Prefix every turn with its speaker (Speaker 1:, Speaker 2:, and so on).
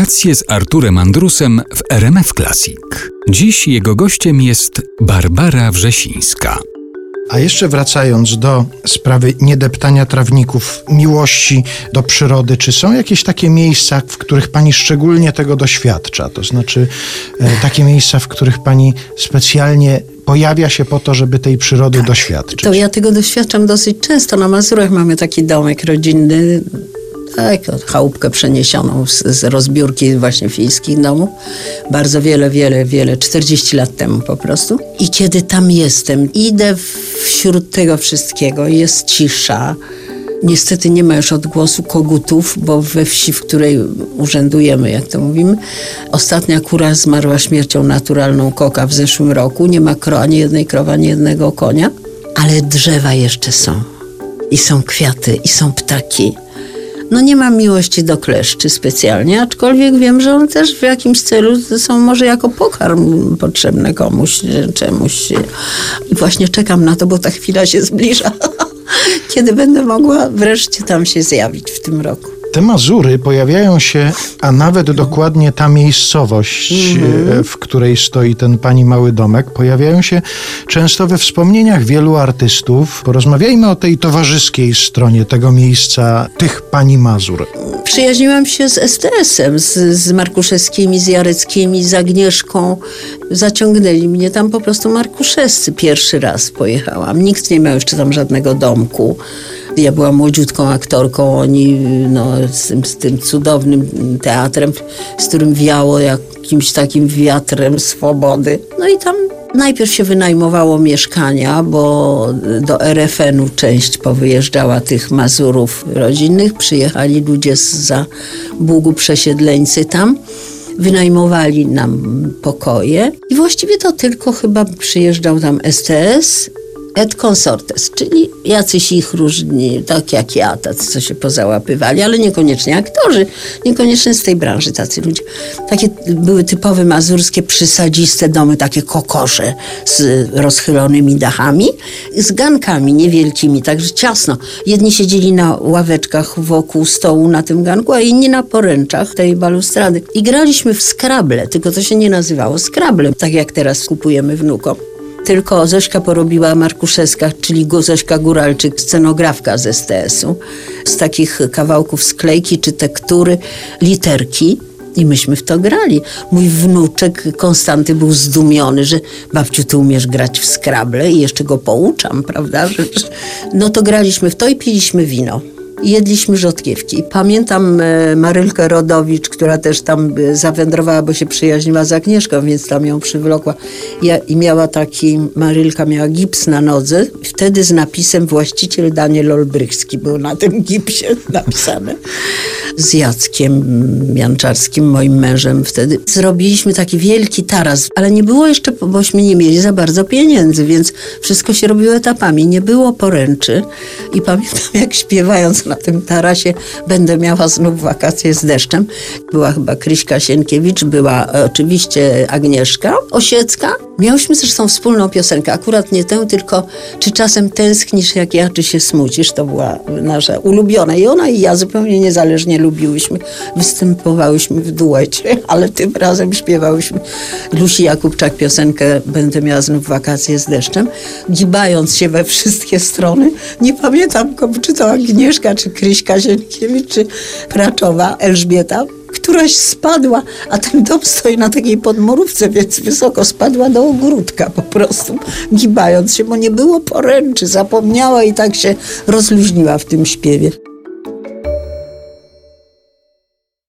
Speaker 1: Wakacje z Arturem Andrusem w RMF Classic. Dziś jego gościem jest Barbara Wrzesińska.
Speaker 2: A jeszcze wracając do sprawy niedeptania trawników, miłości do przyrody, czy są jakieś takie miejsca, w których pani szczególnie tego doświadcza? To znaczy e, takie miejsca, w których pani specjalnie pojawia się po to, żeby tej przyrody doświadczyć?
Speaker 3: To ja tego doświadczam dosyć często. Na Mazurach mamy taki domek rodzinny, tak, chałupkę przeniesioną z, z rozbiórki właśnie fińskich domów. Bardzo wiele, wiele, wiele, 40 lat temu po prostu. I kiedy tam jestem, idę wśród tego wszystkiego, jest cisza. Niestety nie ma już odgłosu kogutów, bo we wsi, w której urzędujemy, jak to mówimy, ostatnia kura zmarła śmiercią naturalną koka w zeszłym roku. Nie ma kro, ani jednej krowy, ani jednego konia, ale drzewa jeszcze są. I są kwiaty, i są ptaki. No nie mam miłości do kleszczy specjalnie, aczkolwiek wiem, że one też w jakimś celu są może jako pokarm potrzebne komuś, czemuś. I właśnie czekam na to, bo ta chwila się zbliża, kiedy będę mogła wreszcie tam się zjawić w tym roku.
Speaker 2: Te Mazury pojawiają się, a nawet dokładnie ta miejscowość, mm-hmm. w której stoi ten pani mały domek, pojawiają się często we wspomnieniach wielu artystów. Porozmawiajmy o tej towarzyskiej stronie tego miejsca, tych pani Mazur.
Speaker 3: Przyjaźniłam się z STS-em, z, z Markuszewskimi, z Jareckimi, z Agnieszką. Zaciągnęli mnie tam po prostu Markuszewscy. Pierwszy raz pojechałam. Nikt nie miał jeszcze tam żadnego domku. Ja byłam młodziutką aktorką, oni no, z, tym, z tym cudownym teatrem, z którym wiało jakimś takim wiatrem swobody. No i tam Najpierw się wynajmowało mieszkania, bo do RFN-u część powyjeżdżała tych Mazurów rodzinnych. Przyjechali ludzie za Bugu przesiedleńcy tam. Wynajmowali nam pokoje i właściwie to tylko chyba przyjeżdżał tam STS et consortes, czyli jacyś ich różni, tak jak ja, tacy, co się pozałapywali, ale niekoniecznie aktorzy, niekoniecznie z tej branży tacy ludzie. Takie były typowe mazurskie, przysadziste domy, takie kokosze z rozchylonymi dachami, z gankami niewielkimi, także ciasno. Jedni siedzieli na ławeczkach wokół stołu na tym ganku, a inni na poręczach tej balustrady. I graliśmy w skrable, tylko to się nie nazywało skrable, tak jak teraz kupujemy wnukom tylko Zośka porobiła Markuszewska, czyli Zośka Góralczyk, scenografka z STS-u, z takich kawałków sklejki czy tektury, literki. I myśmy w to grali. Mój wnuczek Konstanty był zdumiony, że babciu, ty umiesz grać w skrable i jeszcze go pouczam, prawda? No to graliśmy w to i piliśmy wino jedliśmy rzodkiewki. Pamiętam e, Marylkę Rodowicz, która też tam e, zawędrowała, bo się przyjaźniła z Agnieszką, więc tam ją przywlokła. Ja, I miała taki, Marylka miała gips na nodze. Wtedy z napisem właściciel Daniel Olbrychski był na tym gipsie napisane. Z Jackiem Janczarskim, moim mężem wtedy. Zrobiliśmy taki wielki taras, ale nie było jeszcze, bośmy nie mieli za bardzo pieniędzy, więc wszystko się robiło etapami. Nie było poręczy i pamiętam jak śpiewając na tym tarasie będę miała znów wakacje z deszczem. Była chyba Kryśka Sienkiewicz, była oczywiście Agnieszka Osiecka. Miałyśmy zresztą wspólną piosenkę, akurat nie tę, tylko czy czasem tęsknisz jak ja, czy się smucisz, to była nasza ulubiona. I ona i ja zupełnie niezależnie lubiłyśmy. Występowałyśmy w duecie, ale tym razem śpiewałyśmy. Lusi Jakubczak piosenkę Będę miała znów wakacje z deszczem, gibając się we wszystkie strony. Nie pamiętam, czy to Agnieszka, czy Kryśka Zienkiewicz, czy Praczowa, Elżbieta, któraś spadła, a ten dom stoi na takiej podmorówce, więc wysoko spadła do ogródka po prostu, gibając się, bo nie było poręczy, zapomniała i tak się rozluźniła w tym śpiewie.